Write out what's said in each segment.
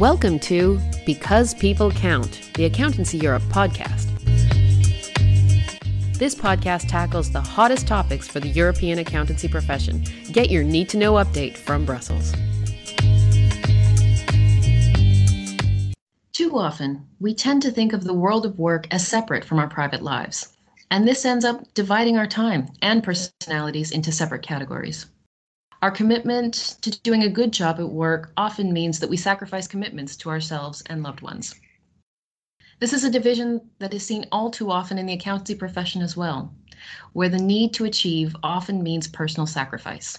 Welcome to Because People Count, the Accountancy Europe podcast. This podcast tackles the hottest topics for the European accountancy profession. Get your need to know update from Brussels. Too often, we tend to think of the world of work as separate from our private lives, and this ends up dividing our time and personalities into separate categories. Our commitment to doing a good job at work often means that we sacrifice commitments to ourselves and loved ones. This is a division that is seen all too often in the accountancy profession as well, where the need to achieve often means personal sacrifice.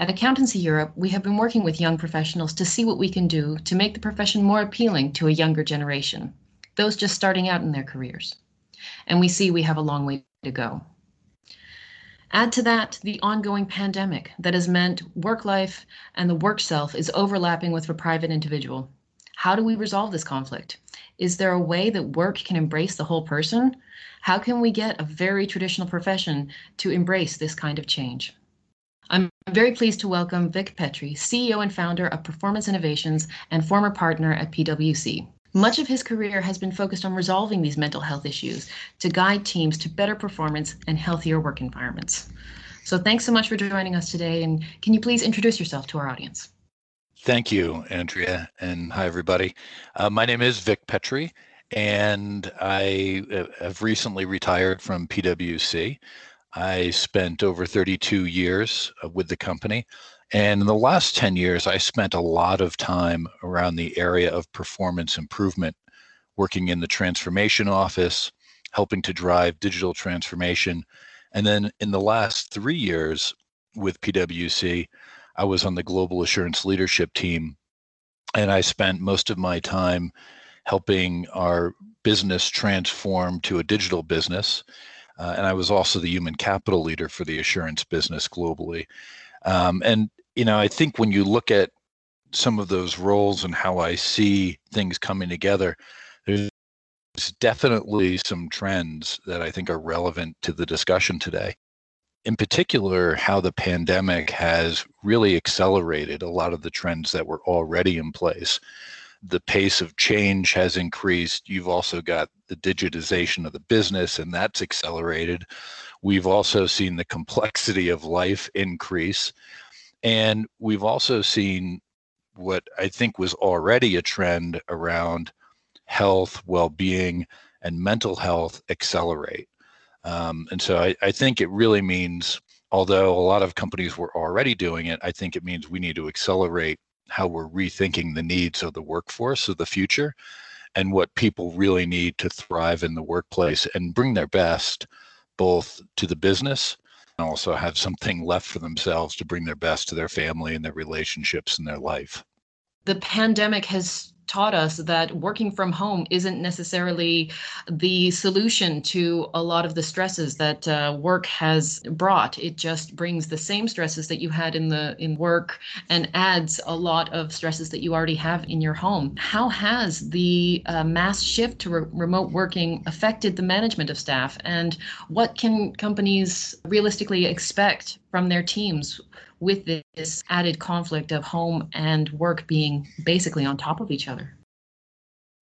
At Accountancy Europe, we have been working with young professionals to see what we can do to make the profession more appealing to a younger generation, those just starting out in their careers. And we see we have a long way to go. Add to that the ongoing pandemic that has meant work life and the work self is overlapping with the private individual. How do we resolve this conflict? Is there a way that work can embrace the whole person? How can we get a very traditional profession to embrace this kind of change? I'm very pleased to welcome Vic Petry, CEO and founder of Performance Innovations and former partner at PwC. Much of his career has been focused on resolving these mental health issues to guide teams to better performance and healthier work environments. So thanks so much for joining us today. And can you please introduce yourself to our audience? Thank you, Andrea. And hi, everybody. Uh, my name is Vic Petry, and I uh, have recently retired from PwC. I spent over 32 years uh, with the company. And in the last 10 years, I spent a lot of time around the area of performance improvement, working in the transformation office, helping to drive digital transformation. And then in the last three years with PwC, I was on the global assurance leadership team. And I spent most of my time helping our business transform to a digital business. Uh, and I was also the human capital leader for the assurance business globally. Um, and you know, I think when you look at some of those roles and how I see things coming together, there's definitely some trends that I think are relevant to the discussion today. In particular, how the pandemic has really accelerated a lot of the trends that were already in place. The pace of change has increased. You've also got the digitization of the business, and that's accelerated. We've also seen the complexity of life increase. And we've also seen what I think was already a trend around health, well being, and mental health accelerate. Um, and so I, I think it really means, although a lot of companies were already doing it, I think it means we need to accelerate how we're rethinking the needs of the workforce of the future and what people really need to thrive in the workplace and bring their best both to the business also have something left for themselves to bring their best to their family and their relationships and their life. The pandemic has taught us that working from home isn't necessarily the solution to a lot of the stresses that uh, work has brought. It just brings the same stresses that you had in the in work and adds a lot of stresses that you already have in your home. How has the uh, mass shift to re- remote working affected the management of staff, and what can companies realistically expect from their teams with this added conflict of home and work being basically on top of each other?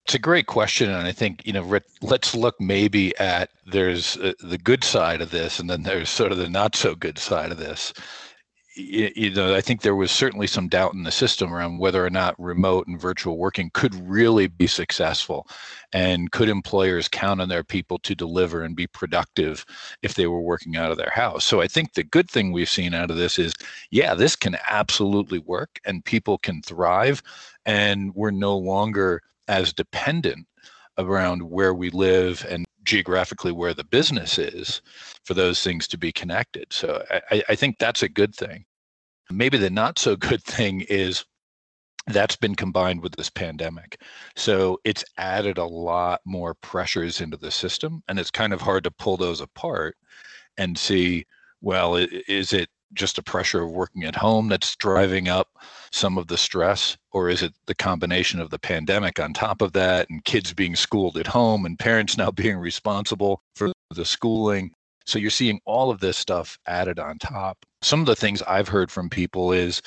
It's a great question, and I think you know. Let's look maybe at there's uh, the good side of this, and then there's sort of the not so good side of this you know, I think there was certainly some doubt in the system around whether or not remote and virtual working could really be successful and could employers count on their people to deliver and be productive if they were working out of their house. So I think the good thing we've seen out of this is, yeah, this can absolutely work and people can thrive and we're no longer as dependent around where we live and geographically where the business is for those things to be connected. So I, I think that's a good thing. Maybe the not so good thing is that's been combined with this pandemic. So it's added a lot more pressures into the system. And it's kind of hard to pull those apart and see, well, is it just a pressure of working at home that's driving up some of the stress or is it the combination of the pandemic on top of that and kids being schooled at home and parents now being responsible for the schooling so you're seeing all of this stuff added on top some of the things i've heard from people is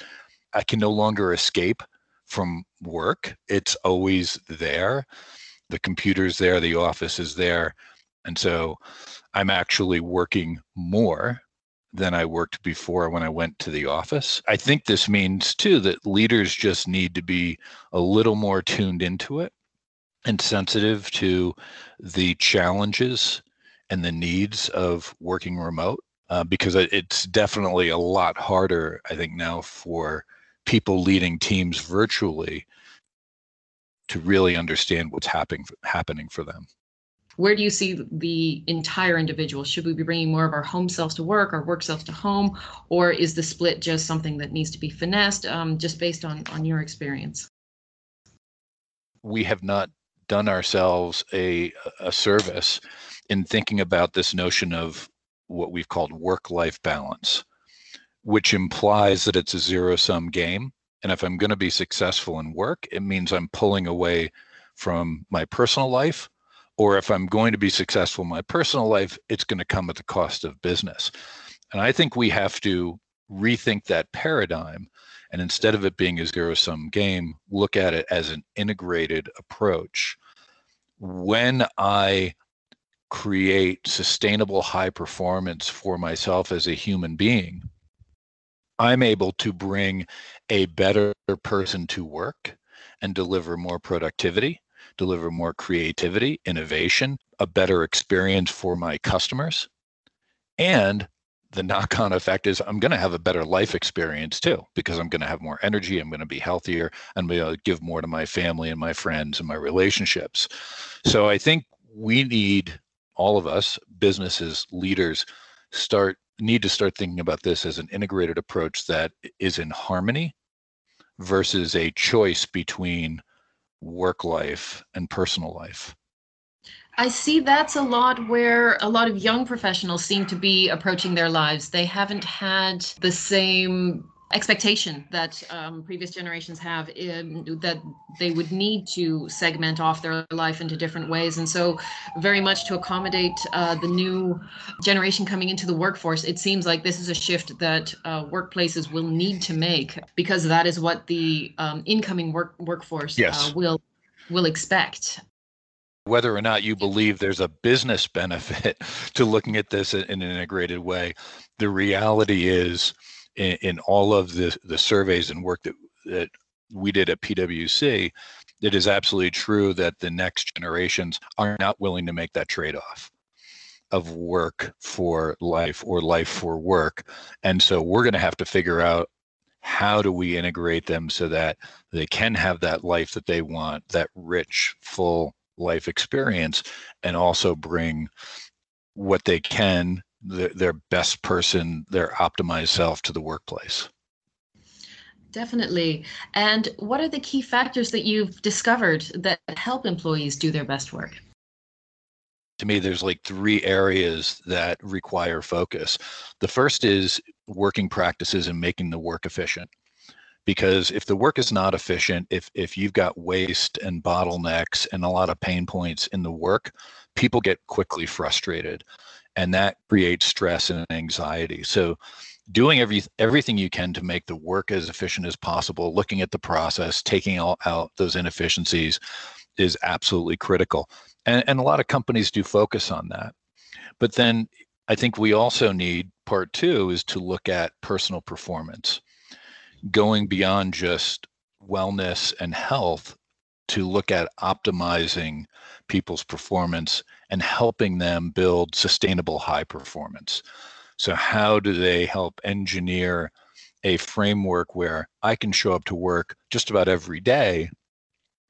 i can no longer escape from work. It's always there. The computer's there, the office is there. And so I'm actually working more than I worked before when I went to the office. I think this means too that leaders just need to be a little more tuned into it and sensitive to the challenges and the needs of working remote uh, because it's definitely a lot harder, I think, now for people leading teams virtually to really understand what's happening happening for them. Where do you see the entire individual? Should we be bringing more of our home selves to work our work selves to home or is the split just something that needs to be finessed um, just based on on your experience? We have not done ourselves a a service in thinking about this notion of what we've called work life balance which implies that it's a zero sum game. And if I'm going to be successful in work, it means I'm pulling away from my personal life. Or if I'm going to be successful in my personal life, it's going to come at the cost of business. And I think we have to rethink that paradigm. And instead of it being a zero sum game, look at it as an integrated approach. When I create sustainable high performance for myself as a human being, I'm able to bring a better person to work and deliver more productivity, deliver more creativity, innovation, a better experience for my customers. And the knock on effect is I'm going to have a better life experience too, because I'm going to have more energy. I'm going to be healthier and be able to give more to my family and my friends and my relationships. So I think we need all of us, businesses, leaders, start need to start thinking about this as an integrated approach that is in harmony versus a choice between work life and personal life. I see that's a lot where a lot of young professionals seem to be approaching their lives. They haven't had the same expectation that um, previous generations have in, that they would need to segment off their life into different ways and so very much to accommodate uh, the new generation coming into the workforce it seems like this is a shift that uh, workplaces will need to make because that is what the um, incoming work workforce uh, yes. uh, will will expect whether or not you believe there's a business benefit to looking at this in an integrated way the reality is in, in all of the, the surveys and work that, that we did at PwC, it is absolutely true that the next generations are not willing to make that trade off of work for life or life for work. And so we're going to have to figure out how do we integrate them so that they can have that life that they want, that rich, full life experience, and also bring what they can the, their best person, their optimized self to the workplace. Definitely. And what are the key factors that you've discovered that help employees do their best work? To me, there's like three areas that require focus. The first is working practices and making the work efficient. Because if the work is not efficient, if if you've got waste and bottlenecks and a lot of pain points in the work, people get quickly frustrated and that creates stress and anxiety. So doing every everything you can to make the work as efficient as possible looking at the process taking all, out those inefficiencies is absolutely critical. And, and a lot of companies do focus on that. But then i think we also need part two is to look at personal performance going beyond just wellness and health to look at optimizing people's performance and helping them build sustainable high performance. So, how do they help engineer a framework where I can show up to work just about every day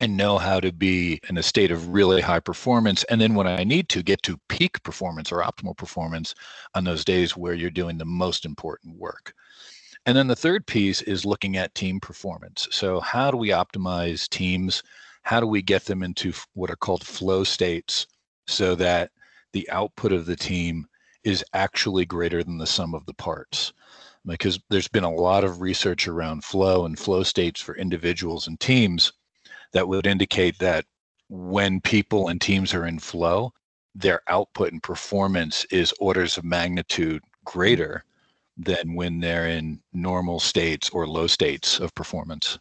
and know how to be in a state of really high performance. And then when I need to get to peak performance or optimal performance on those days where you're doing the most important work. And then the third piece is looking at team performance. So, how do we optimize teams? How do we get them into what are called flow states so that the output of the team is actually greater than the sum of the parts. Because there's been a lot of research around flow and flow states for individuals and teams that would indicate that when people and teams are in flow their output and performance is orders of magnitude greater than when they're in normal states or low states of performance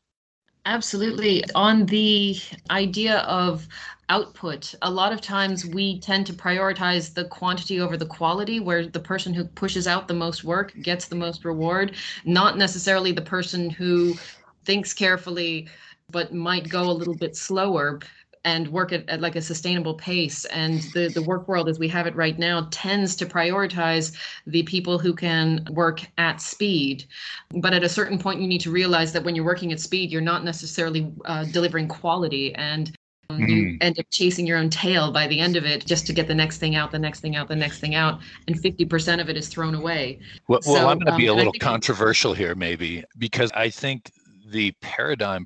Absolutely. On the idea of output, a lot of times we tend to prioritize the quantity over the quality, where the person who pushes out the most work gets the most reward, not necessarily the person who thinks carefully but might go a little bit slower and work at, at, like a sustainable pace. And the, the work world as we have it right now tends to prioritize the people who can work at speed. But at a certain point, you need to realize that when you're working at speed, you're not necessarily uh, delivering quality. And mm. you end up chasing your own tail by the end of it just to get the next thing out, the next thing out, the next thing out. And 50% of it is thrown away. Well, so, well I'm going to be um, a little controversial here, maybe, because I think the paradigm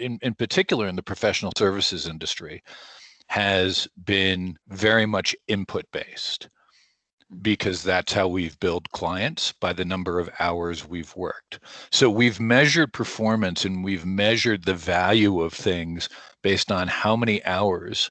in, in particular in the professional services industry, has been very much input based mm. because that's how we've billed clients by the number of hours we've worked. So we've measured performance and we've measured the value of things based on how many hours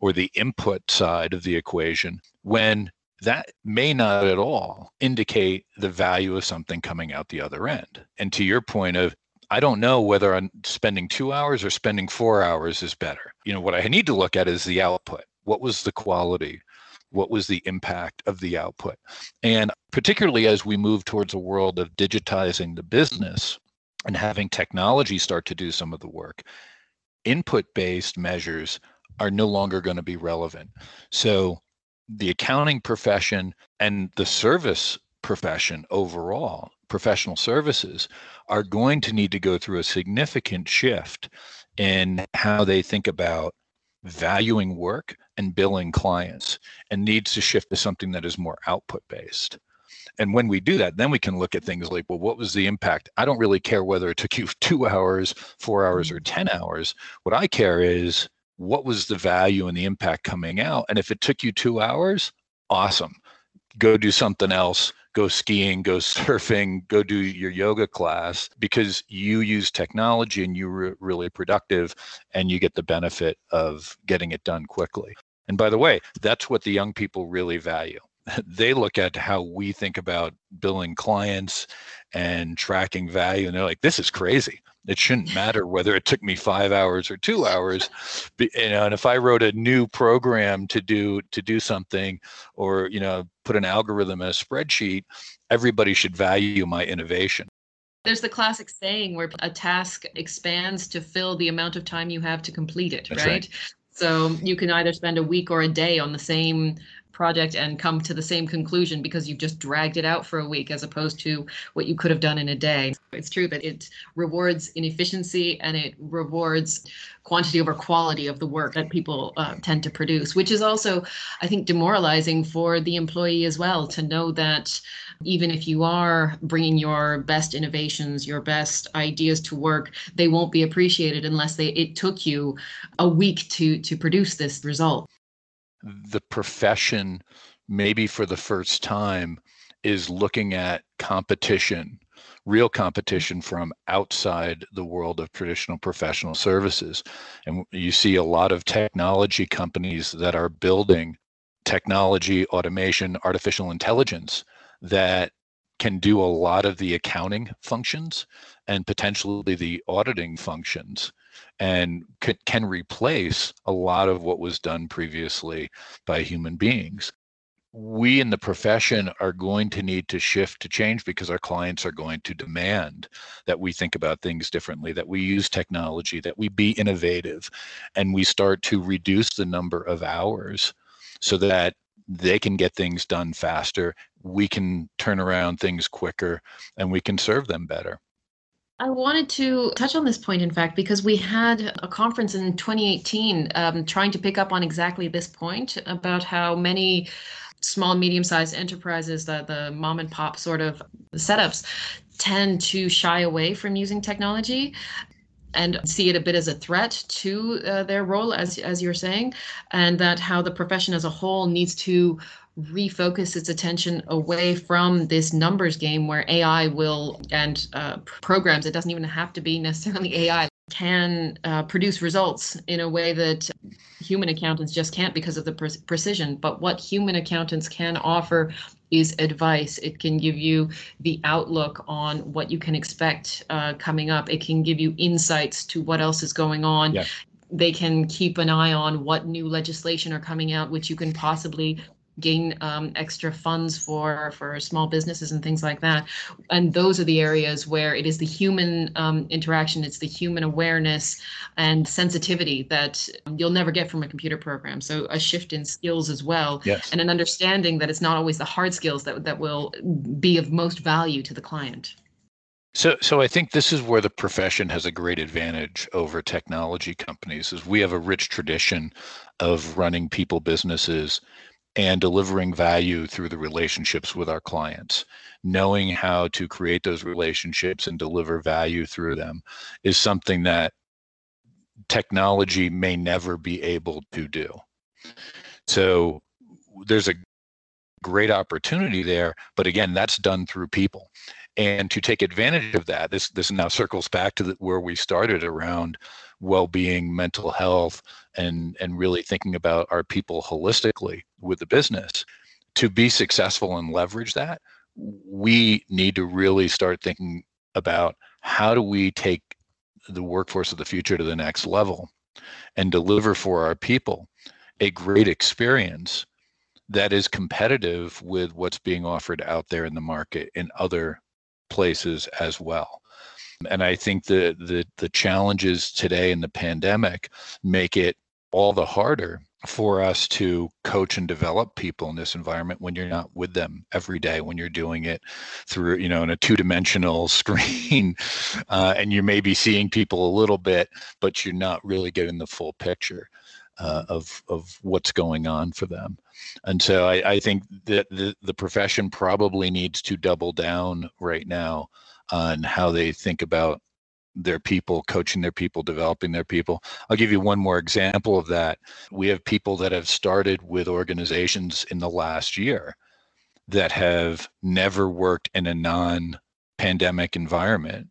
or the input side of the equation when that may not at all indicate the value of something coming out the other end. And to your point of I don't know whether I'm spending two hours or spending four hours is better. You know, what I need to look at is the output. What was the quality? What was the impact of the output? And particularly as we move towards a world of digitizing the business and having technology start to do some of the work, input based measures are no longer going to be relevant. So the accounting profession and the service profession overall, professional services, are going to need to go through a significant shift in how they think about valuing work and billing clients and needs to shift to something that is more output based. And when we do that, then we can look at things like, well, what was the impact? I don't really care whether it took you two hours, four hours, or mm-hmm. 10 hours. What I care is what was the value and the impact coming out? And if it took you two hours, awesome. Go do something else go skiing, go surfing, go do your yoga class because you use technology and you're really productive and you get the benefit of getting it done quickly. And by the way, that's what the young people really value. They look at how we think about billing clients and tracking value, and they're like, this is crazy. It shouldn't matter whether it took me five hours or two hours. You know, and if I wrote a new program to do to do something, or you know, put an algorithm in a spreadsheet, everybody should value my innovation. There's the classic saying where a task expands to fill the amount of time you have to complete it, right? right? So you can either spend a week or a day on the same project and come to the same conclusion because you've just dragged it out for a week as opposed to what you could have done in a day. It's true that it rewards inefficiency and it rewards quantity over quality of the work that people uh, tend to produce, which is also, I think, demoralizing for the employee as well to know that even if you are bringing your best innovations, your best ideas to work, they won't be appreciated unless they it took you a week to to produce this result the profession, maybe for the first time, is looking at competition, real competition from outside the world of traditional professional services. And you see a lot of technology companies that are building technology, automation, artificial intelligence that can do a lot of the accounting functions and potentially the auditing functions and can replace a lot of what was done previously by human beings. We in the profession are going to need to shift to change because our clients are going to demand that we think about things differently, that we use technology, that we be innovative, and we start to reduce the number of hours so that they can get things done faster, we can turn around things quicker, and we can serve them better. I wanted to touch on this point, in fact, because we had a conference in 2018 um, trying to pick up on exactly this point about how many small, medium sized enterprises, the, the mom and pop sort of setups, tend to shy away from using technology and see it a bit as a threat to uh, their role, as, as you're saying, and that how the profession as a whole needs to refocus its attention away from this numbers game where AI will and uh, programs, it doesn't even have to be necessarily AI, can uh, produce results in a way that human accountants just can't because of the pre- precision. But what human accountants can offer is advice. It can give you the outlook on what you can expect uh, coming up. It can give you insights to what else is going on. Yeah. They can keep an eye on what new legislation are coming out, which you can possibly gain um, extra funds for for small businesses and things like that and those are the areas where it is the human um, interaction it's the human awareness and sensitivity that you'll never get from a computer program so a shift in skills as well yes. and an understanding that it's not always the hard skills that, that will be of most value to the client so, so I think this is where the profession has a great advantage over technology companies. Is we have a rich tradition of running people businesses and delivering value through the relationships with our clients. Knowing how to create those relationships and deliver value through them is something that technology may never be able to do. So there's a great opportunity there, but again, that's done through people. And to take advantage of that, this this now circles back to the, where we started around well-being, mental health, and and really thinking about our people holistically with the business. To be successful and leverage that, we need to really start thinking about how do we take the workforce of the future to the next level and deliver for our people a great experience that is competitive with what's being offered out there in the market in other places as well. And I think the, the the challenges today in the pandemic make it all the harder for us to coach and develop people in this environment when you're not with them every day when you're doing it through you know in a two-dimensional screen uh, and you may be seeing people a little bit but you're not really getting the full picture uh, of of what's going on for them and so I, I think that the, the profession probably needs to double down right now on how they think about their people, coaching their people, developing their people. I'll give you one more example of that. We have people that have started with organizations in the last year that have never worked in a non pandemic environment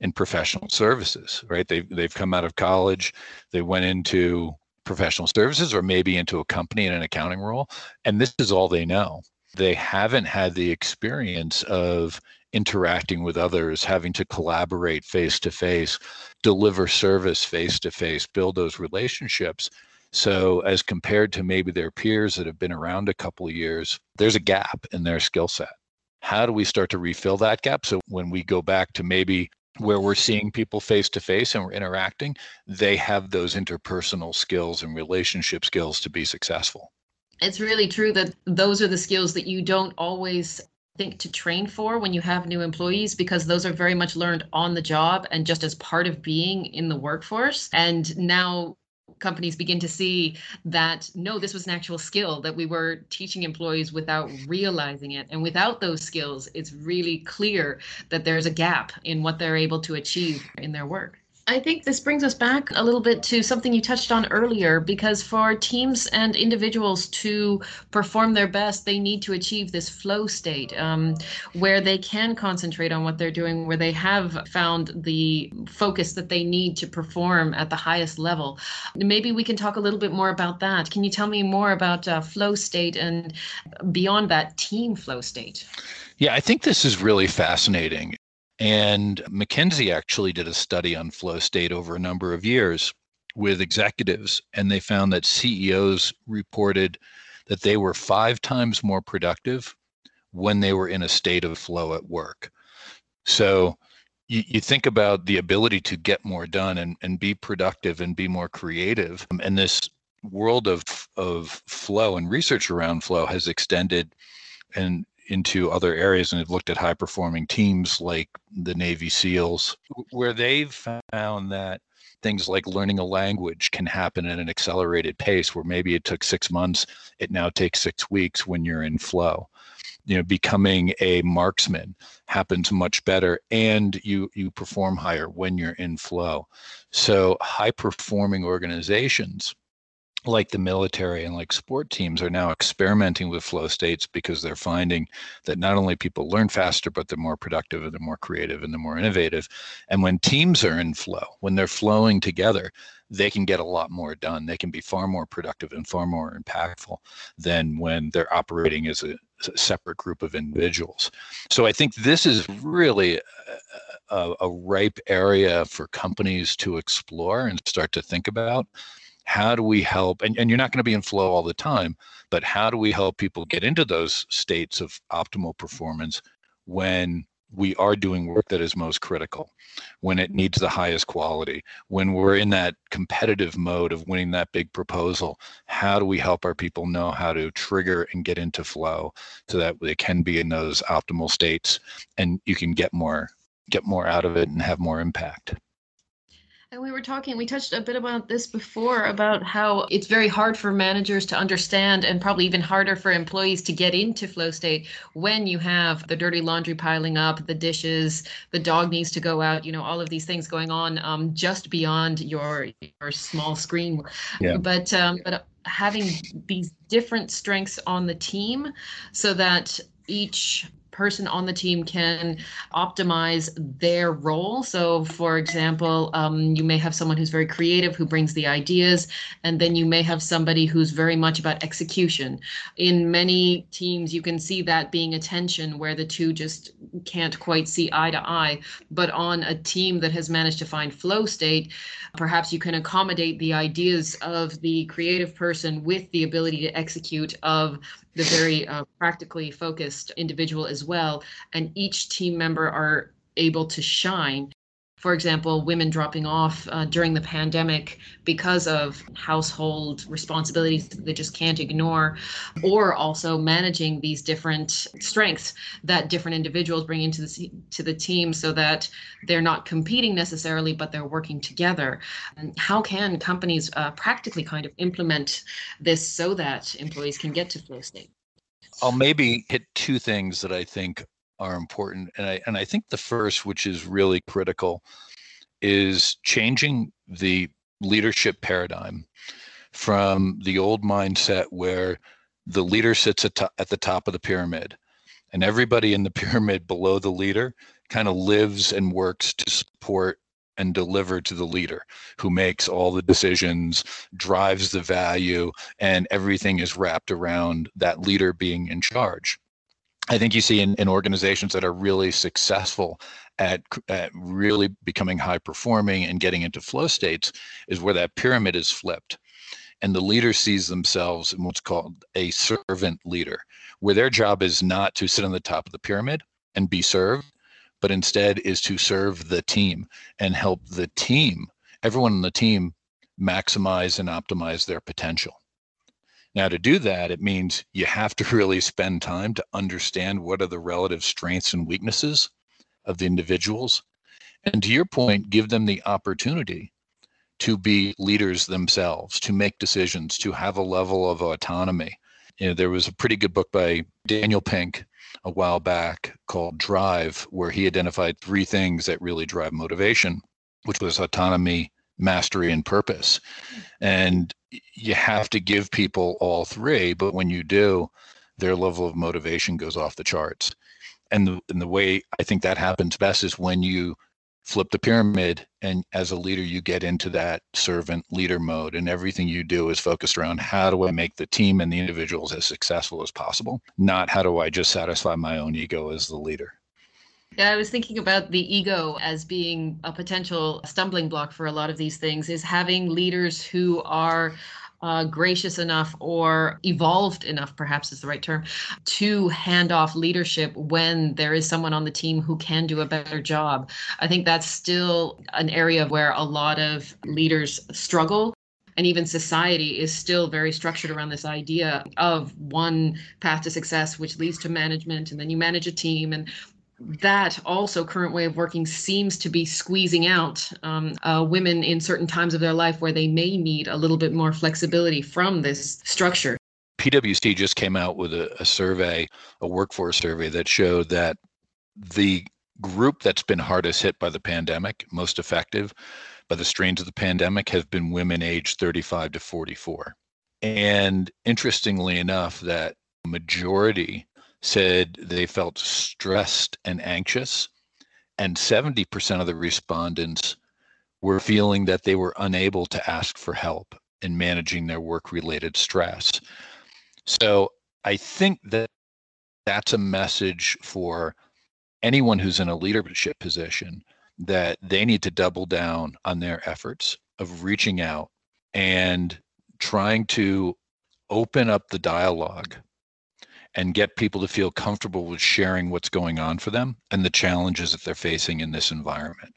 in professional services, right? They've, they've come out of college, they went into professional services or maybe into a company in an accounting role, and this is all they know. They haven't had the experience of interacting with others, having to collaborate face to face, deliver service face to face, build those relationships. So, as compared to maybe their peers that have been around a couple of years, there's a gap in their skill set. How do we start to refill that gap? So, when we go back to maybe where we're seeing people face to face and we're interacting, they have those interpersonal skills and relationship skills to be successful. It's really true that those are the skills that you don't always think to train for when you have new employees because those are very much learned on the job and just as part of being in the workforce. And now companies begin to see that no, this was an actual skill that we were teaching employees without realizing it. And without those skills, it's really clear that there's a gap in what they're able to achieve in their work. I think this brings us back a little bit to something you touched on earlier because for teams and individuals to perform their best, they need to achieve this flow state um, where they can concentrate on what they're doing, where they have found the focus that they need to perform at the highest level. Maybe we can talk a little bit more about that. Can you tell me more about uh, flow state and beyond that, team flow state? Yeah, I think this is really fascinating. And McKinsey actually did a study on flow state over a number of years with executives, and they found that CEOs reported that they were five times more productive when they were in a state of flow at work. So you, you think about the ability to get more done and, and be productive and be more creative. Um, and this world of, of flow and research around flow has extended and into other areas and have looked at high performing teams like the Navy SEALs, where they've found that things like learning a language can happen at an accelerated pace where maybe it took six months, it now takes six weeks when you're in flow. You know, becoming a marksman happens much better and you you perform higher when you're in flow. So high performing organizations like the military and like sport teams are now experimenting with flow states because they're finding that not only people learn faster but they're more productive and they're more creative and they're more innovative. And when teams are in flow when they're flowing together they can get a lot more done. They can be far more productive and far more impactful than when they're operating as a, a separate group of individuals. So i think this is really a, a ripe area for companies to explore and start to think about how do we help and, and you're not going to be in flow all the time but how do we help people get into those states of optimal performance when we are doing work that is most critical when it mm-hmm. needs the highest quality when we're in that competitive mode of winning that big proposal? How do we help our people know how to trigger and get into flow so that they can be in those optimal states and you can get more get more out of it and have more impact and we were talking, we touched a bit about this before about how it's very hard for managers to understand and probably even harder for employees to get into flow state when you have the dirty laundry piling up, the dishes, the dog needs to go out, you know, all of these things going on um, just beyond your your small screen. Yeah. But um, but having these different strengths on the team so that each person on the team can optimize their role. So, for example, um, you may have someone who's very creative who brings the ideas, and then you may have somebody who's very much about execution. In many teams, you can see that being a tension where the two just can't quite see eye to eye. But on a team that has managed to find flow state, perhaps you can accommodate the ideas of the creative person with the ability to execute of the very uh, practically focused individual as well. And each team member are able to shine for example, women dropping off uh, during the pandemic because of household responsibilities that they just can't ignore, or also managing these different strengths that different individuals bring into the to the team, so that they're not competing necessarily, but they're working together. And how can companies uh, practically kind of implement this so that employees can get to flow state? I'll maybe hit two things that I think are important. And I and I think the first, which is really critical, is changing the leadership paradigm from the old mindset where the leader sits at, to, at the top of the pyramid and everybody in the pyramid below the leader kind of lives and works to support and deliver to the leader who makes all the decisions, drives the value, and everything is wrapped around that leader being in charge. I think you see in, in organizations that are really successful at, at really becoming high performing and getting into flow states is where that pyramid is flipped. And the leader sees themselves in what's called a servant leader, where their job is not to sit on the top of the pyramid and be served, but instead is to serve the team and help the team, everyone on the team, maximize and optimize their potential. Now, to do that, it means you have to really spend time to understand what are the relative strengths and weaknesses of the individuals. And to your point, give them the opportunity to be leaders themselves, to make decisions, to have a level of autonomy. You know, there was a pretty good book by Daniel Pink a while back called Drive, where he identified three things that really drive motivation, which was autonomy, mastery, and purpose. And you have to give people all three, but when you do, their level of motivation goes off the charts. And the, and the way I think that happens best is when you flip the pyramid and as a leader you get into that servant leader mode and everything you do is focused around how do i make the team and the individuals as successful as possible not how do i just satisfy my own ego as the leader yeah, I was thinking about the ego as being a potential stumbling block for a lot of these things, is having leaders who are uh, gracious enough or evolved enough, perhaps is the right term, to hand off leadership when there is someone on the team who can do a better job. I think that's still an area where a lot of leaders struggle and even society is still very structured around this idea of one path to success which leads to management and then you manage a team and that also current way of working seems to be squeezing out um, uh, women in certain times of their life where they may need a little bit more flexibility from this structure. PwC just came out with a, a survey, a workforce survey that showed that the group that's been hardest hit by the pandemic, most effective by the strains of the pandemic, have been women aged 35 to 44. And interestingly enough, that majority said they felt stressed and anxious, and 70% of the respondents were feeling that they were unable to ask for help in managing their work related stress. So I think that that's a message for anyone who's in a leadership position that they need to double down on their efforts of reaching out and trying to open up the dialogue and get people to feel comfortable with sharing what's going on for them and the challenges that they're facing in this environment.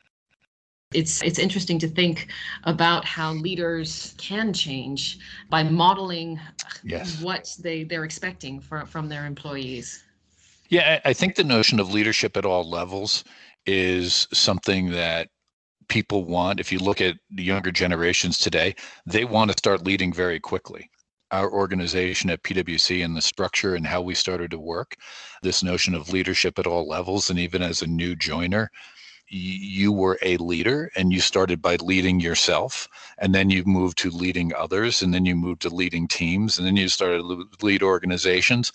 It's it's interesting to think about how leaders can change by modeling yes. what they they're expecting for, from their employees. Yeah i think the notion of leadership at all levels is something that people want. If you look at the younger generations today they want to start leading very quickly our organization at PwC and the structure and how we started to work, this notion of leadership at all levels, and even as a new joiner, you were a leader and you started by leading yourself and then you moved to leading others and then you moved to leading teams and then you started to lead organizations.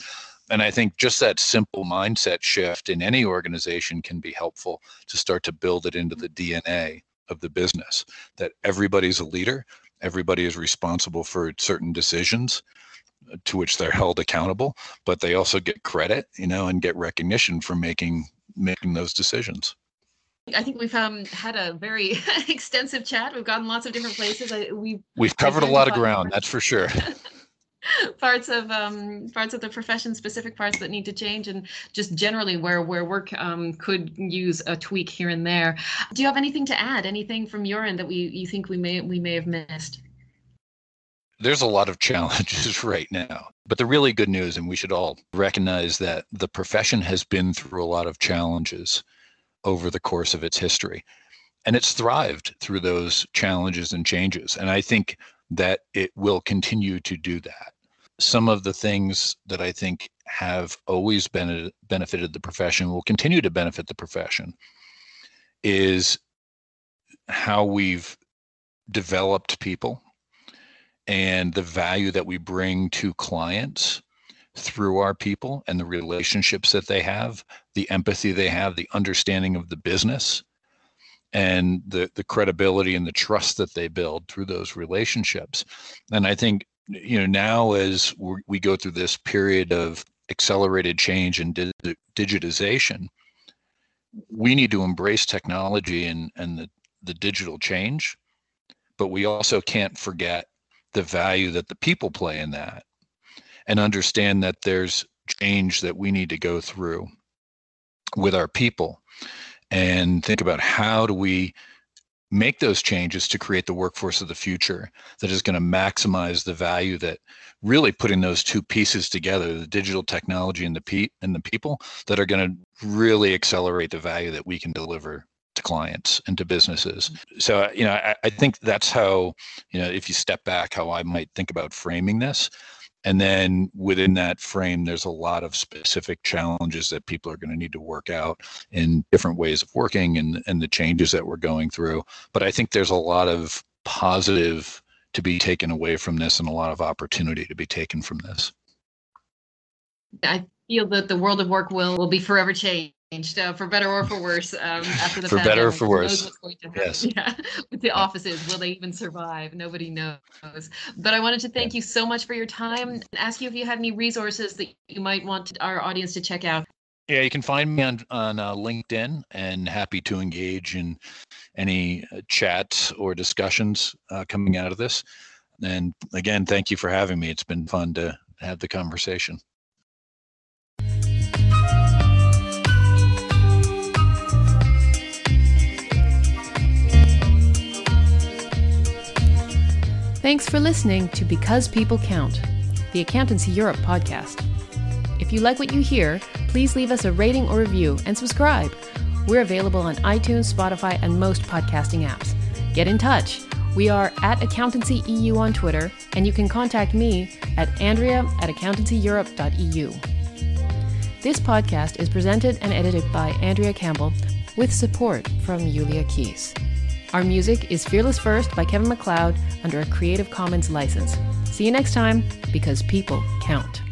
And i think just that simple mindset shift in any organization can be helpful to start to build it into the dna of the business that everybody's a leader everybody is responsible for certain decisions uh, to which they're held accountable but they also get credit you know and get recognition for making making those decisions I think we've um, had a very extensive chat. We've gotten lots of different places. I, we we've covered a lot of ground. That's for sure. parts of um, parts of the profession, specific parts that need to change, and just generally where where work um, could use a tweak here and there. Do you have anything to add? Anything from your end that we you think we may we may have missed? There's a lot of challenges right now, but the really good news, and we should all recognize that the profession has been through a lot of challenges over the course of its history. And it's thrived through those challenges and changes. And I think that it will continue to do that. Some of the things that I think have always been benefited the profession will continue to benefit the profession is how we've developed people and the value that we bring to clients through our people and the relationships that they have, the empathy they have, the understanding of the business, and the the credibility and the trust that they build through those relationships. And I think you know now as we go through this period of accelerated change and di- digitization, we need to embrace technology and and the the digital change, but we also can't forget the value that the people play in that and understand that there's change that we need to go through with our people and think about how do we make those changes to create the workforce of the future that is going to maximize the value that really putting those two pieces together the digital technology and the pe- and the people that are going to really accelerate the value that we can deliver to clients and to businesses mm-hmm. so you know I, I think that's how you know if you step back how i might think about framing this and then within that frame, there's a lot of specific challenges that people are going to need to work out in different ways of working and, and the changes that we're going through. But I think there's a lot of positive to be taken away from this and a lot of opportunity to be taken from this. I feel that the world of work will, will be forever changed changed uh, for better or for worse um, after the for pandemic. better or for worse. Yes. Yeah. With the offices, will they even survive? Nobody knows. But I wanted to thank you so much for your time and ask you if you had any resources that you might want our audience to check out. Yeah, you can find me on on uh, LinkedIn, and happy to engage in any uh, chats or discussions uh, coming out of this. And again, thank you for having me. It's been fun to have the conversation. Thanks for listening to Because People Count, the Accountancy Europe podcast. If you like what you hear, please leave us a rating or review and subscribe. We're available on iTunes, Spotify, and most podcasting apps. Get in touch. We are at Accountancy EU on Twitter, and you can contact me at andrea at accountancyeurope.eu. This podcast is presented and edited by Andrea Campbell with support from Julia Keys. Our music is Fearless First by Kevin MacLeod under a Creative Commons license. See you next time because people count.